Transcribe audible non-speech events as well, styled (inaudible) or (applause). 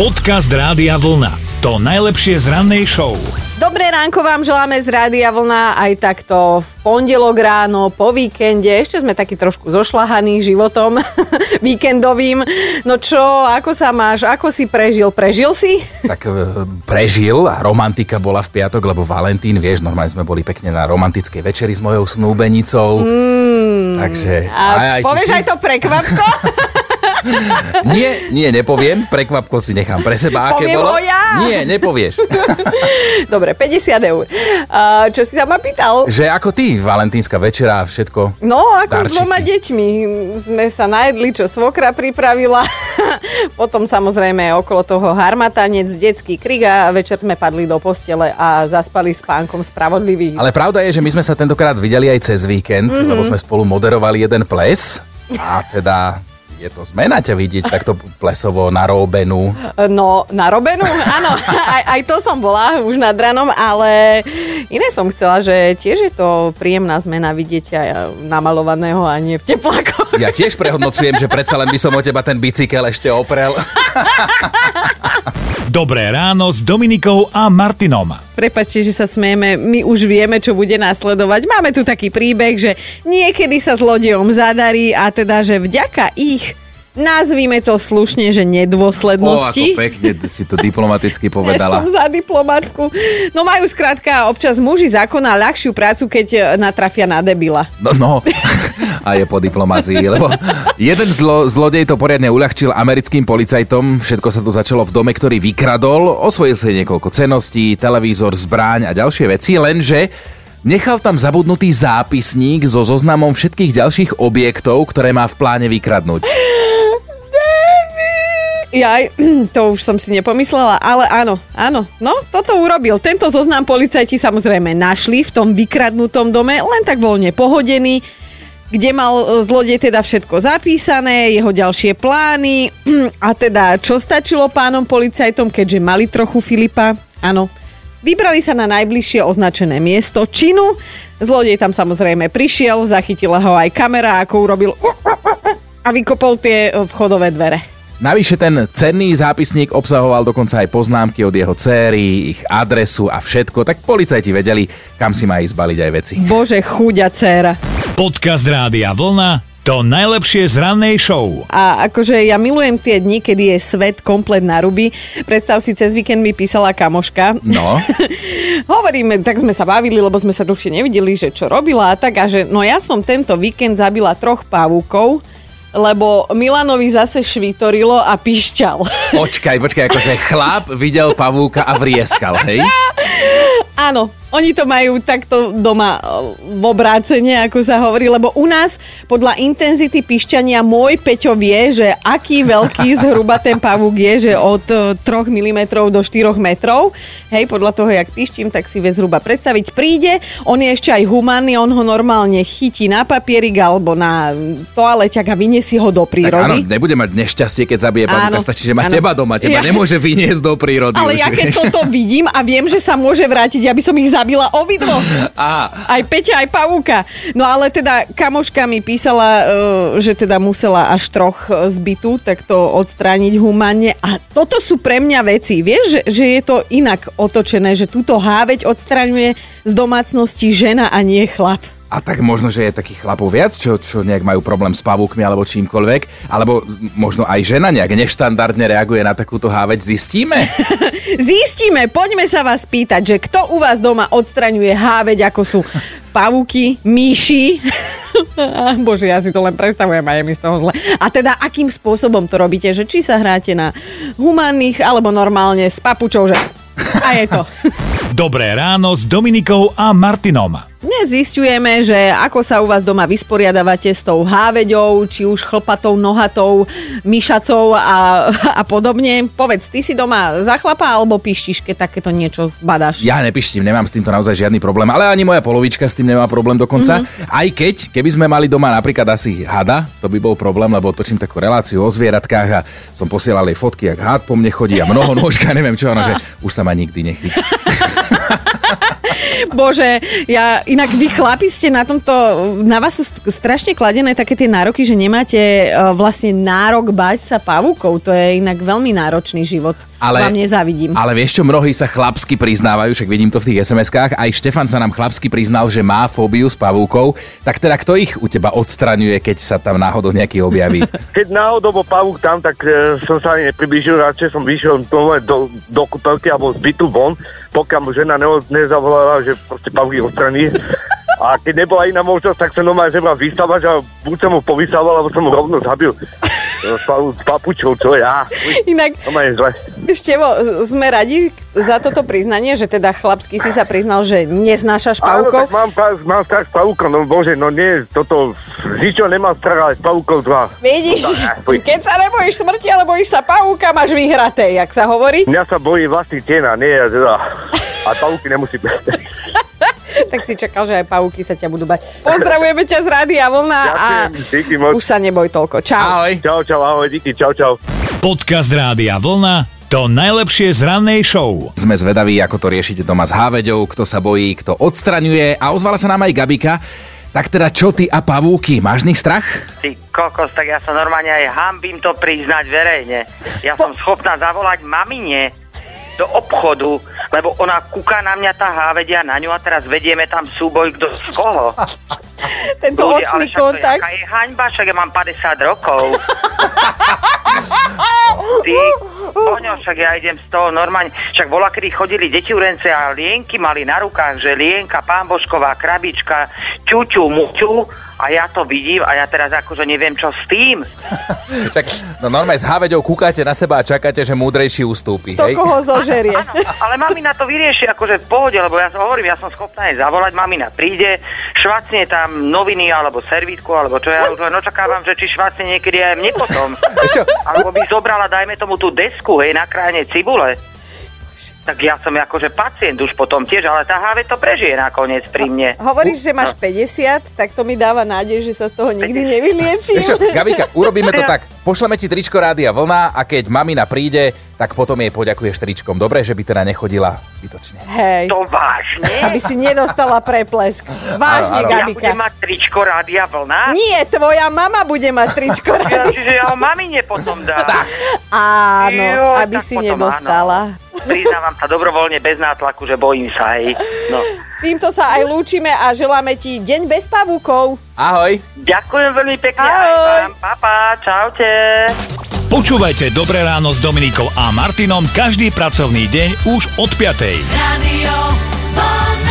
Podcast Rádia Vlna. To najlepšie z rannej show. Dobré ránko vám želáme z Rádia Vlna aj takto v pondelok ráno, po víkende. Ešte sme takí trošku zošlahaní životom (laughs) víkendovým. No čo, ako sa máš? Ako si prežil? Prežil si? Tak e, prežil a romantika bola v piatok, lebo Valentín, vieš, normálne sme boli pekne na romantickej večeri s mojou snúbenicou. Mm, takže... A aj, aj, povieš si... aj to prekvapko? (laughs) nie, nie, nepoviem. Prekvapko si nechám pre seba. Aké Poviem bolo? ho ja. Nie, nepovieš. (laughs) Dobre, 50 eur. Uh, čo si sa ma pýtal? Že ako ty, valentínska večera a všetko. No, ako s dvoma deťmi. Sme sa najedli, čo svokra pripravila. (laughs) Potom samozrejme okolo toho harmatanec, detský krik a večer sme padli do postele a zaspali s pánkom spravodlivý. Ale pravda je, že my sme sa tentokrát videli aj cez víkend, mm-hmm. lebo sme spolu moderovali jeden ples. A teda je to zmena ťa vidieť takto plesovo narobenú. No, narobenú? Áno, (laughs) aj, aj to som bola už nad ranom, ale iné som chcela, že tiež je to príjemná zmena vidieť aj namalovaného a nie v teplákoch. Ja tiež prehodnocujem, že predsa len by som o teba ten bicykel ešte oprel. (laughs) Dobré ráno s Dominikou a Martinom. Prepačte, že sa smejeme, my už vieme, čo bude následovať. Máme tu taký príbeh, že niekedy sa zlodejom zadarí a teda, že vďaka ich nazvíme to slušne, že nedôslednosti. O, ako pekne si to diplomaticky (laughs) povedala. Ja som za diplomatku. No majú skrátka občas muži zákona ľahšiu prácu, keď natrafia na debila. No, no. (laughs) a je po diplomácii, lebo jeden zlo, zlodej to poriadne uľahčil americkým policajtom. Všetko sa tu začalo v dome, ktorý vykradol, osvojil si niekoľko ceností, televízor, zbráň a ďalšie veci, lenže Nechal tam zabudnutý zápisník so zoznamom všetkých ďalších objektov, ktoré má v pláne vykradnúť. Ja, (clears throat) to už som si nepomyslela, ale áno, áno, no, toto urobil. Tento zoznam policajti samozrejme našli v tom vykradnutom dome, len tak voľne pohodený kde mal e, zlodej teda všetko zapísané, jeho ďalšie plány (clears throat) a teda čo stačilo pánom policajtom, keďže mali trochu Filipa, áno, Vybrali sa na najbližšie označené miesto činu. Zlodej tam samozrejme prišiel, zachytila ho aj kamera, ako urobil (clears throat) a vykopol tie e, vchodové dvere. Navyše ten cenný zápisník obsahoval dokonca aj poznámky od jeho céry, ich adresu a všetko, tak policajti vedeli, kam si má ísť baliť aj veci. Bože, chuďa dcéra. Podcast Rádia Vlna to najlepšie z rannej show. A akože ja milujem tie dni, kedy je svet komplet na ruby. Predstav si, cez víkend mi písala kamoška. No. (laughs) Hovoríme, tak sme sa bavili, lebo sme sa dlhšie nevideli, že čo robila a tak. A že no ja som tento víkend zabila troch pavúkov lebo Milanovi zase švitorilo a pišťal. Počkaj, počkaj, akože chlap videl pavúka a vrieskal, hej? (laughs) Áno, oni to majú takto doma v obrácenie, ako sa hovorí, lebo u nás podľa intenzity pišťania môj Peťo vie, že aký veľký (laughs) zhruba ten pavúk je, že od 3 mm do 4 metrov. Hej, podľa toho, jak pištím, tak si vie zhruba predstaviť. Príde, on je ešte aj humánny, on ho normálne chytí na papierik alebo na toaleťak a vyniesie ho do prírody. Tak áno, nebude mať nešťastie, keď zabije pavúka, stačí, že má áno. teba doma, teba ja... nemôže vyniesť do prírody. Ale už, ja keď vieš. toto vidím a viem, že sa môže vrátiť, aby som ich zabila obidvo. (laughs) Aj Peťa, aj Pavúka. No ale teda kamoška mi písala, e, že teda musela až troch zbytu, tak to odstrániť humánne. A toto sú pre mňa veci. Vieš, že, že je to inak otočené, že túto háveť odstraňuje z domácnosti žena a nie chlap. A tak možno, že je takých chlapov viac, čo, čo nejak majú problém s pavúkmi alebo čímkoľvek, alebo možno aj žena nejak neštandardne reaguje na takúto háveť. Zistíme? (laughs) Zistíme, poďme sa vás pýtať, že kto u vás doma odstraňuje háveť, ako sú pavúky, myši. (laughs) Bože, ja si to len predstavujem a je mi z toho zle. A teda, akým spôsobom to robíte? Že či sa hráte na humánnych, alebo normálne s papučou, že... A je to. (laughs) Dobré ráno s Dominikou a Martinom. Dnes zistujeme, že ako sa u vás doma vysporiadavate s tou háveďou, či už chlpatou, nohatou, myšacou a, a podobne. Povedz, ty si doma za chlapa alebo pištiš, keď takéto niečo zbadáš? Ja nepištím, nemám s týmto naozaj žiadny problém, ale ani moja polovička s tým nemá problém dokonca. Mm-hmm. Aj keď, keby sme mali doma napríklad asi hada, to by bol problém, lebo točím takú reláciu o zvieratkách a som posielal jej fotky, jak had po mne chodí a mnoho (laughs) nôžka, neviem čo, ono, že už sa ma nikdy nechytí. (laughs) Bože, ja, inak vy chlapi ste na tomto, na vás sú st- strašne kladené také tie nároky, že nemáte uh, vlastne nárok bať sa pavúkov. To je inak veľmi náročný život. Ale, Vám nezávidím. Ale vieš čo, mnohí sa chlapsky priznávajú, však vidím to v tých SMS-kách, aj Štefan sa nám chlapsky priznal, že má fóbiu s pavúkov. Tak teda kto ich u teba odstraňuje, keď sa tam náhodou nejaký objaví? (laughs) Keď náhodou bol pavúk tam, tak e, som sa ani nepriblížil, radšej som vyšiel do, do, do kúpelky alebo z bytu von, pokiaľ mu žena ne, nezavolala, že proste pavúk odstraní. A keď nebola iná možnosť, tak som normálne zebral vystavať a buď som mu povystával, alebo som mu rovno zabil. S papučou, čo ja. Inak. Števo, sme radi za toto priznanie, že teda chlapsky si sa priznal, že neznášaš Áno, pavúkov. tak mám, mám strach s pavúkom, no bože, no nie, toto, z ničoho nemám strach, ale s pavúkov dva. Vidíš, No, keď sa nebojíš smrti, ale bojíš sa pavúka, máš vyhraté, jak sa hovorí. Mňa sa bojí vlastný tena, nie ja teda. A pavúky nemusí byť. (laughs) Tak si čakal, že aj pavúky sa ťa budú bať. Pozdravujeme ťa z Rádia Vlna a díky moc. už sa neboj toľko. Čau. Ahoj. Čau, čau, ahoj, díky, čau, čau. Podcast Rádia Vlna to najlepšie z rannej show. Sme zvedaví, ako to riešite doma s háveďou, kto sa bojí, kto odstraňuje a ozvala sa nám aj Gabika. Tak teda čo ty a pavúky, máš z nich strach? Ty kokos, tak ja sa normálne aj hambím to priznať verejne. Ja som schopná zavolať mamine do obchodu, lebo ona kúka na mňa tá hávedia na ňu a teraz vedieme tam súboj kto z koho. (laughs) Tento Ľudia, očný ale je, kontakt. aká je haňba, však ja mám 50 rokov. (laughs) Ty, poňo, však ja idem z toho normálne. Však bola, kedy chodili deti urence a lienky mali na rukách, že lienka, pán Božková, krabička, ťuťu, muťu a ja to vidím a ja teraz akože neviem, čo s tým. (laughs) Čak, no normálne s háveďou kúkate na seba a čakáte, že múdrejší ustúpi. To koho zožerie. Áno, ale mamina to vyrieši akože v pohode, lebo ja som hovorím, ja som schopná jej zavolať, mamina príde, švacne tam noviny alebo servítku, alebo čo ja už len očakávam, že či švacne niekedy aj mne potom. Čo? Alebo by zobrala, dajme tomu tú desku, hej, na krajine cibule. Tak ja som akože pacient už potom tiež, ale tá HV to prežije nakoniec pri mne. Hovoríš, že máš 50, tak to mi dáva nádej, že sa z toho nikdy nevyliečím. Vieš čo, Gabika, urobíme to (laughs) tak. Pošleme ti tričko Rádia Vlna a keď mamina príde, tak potom jej poďakuješ tričkom. Dobre, že by teda nechodila zbytočne. Hej, To vážne? aby si nedostala preplesk. Vážne, Áno, áno. Ja Gabika. budem mať tričko Rádia Vlna? Nie, tvoja mama bude mať tričko Ja, rady. čiže ja ho mamine potom dám. (laughs) Áno, Joj, aby tak si nedostala. áno. Priznávam sa dobrovoľne, bez nátlaku, že bojím sa aj. No. S týmto sa aj lúčime a želáme ti deň bez pavúkov. Ahoj. Ďakujem veľmi pekne Ahoj. aj vám. Papa, čaute. Počúvajte Dobré ráno s Dominikou a Martinom každý pracovný deň už od 5. Radio Vlna.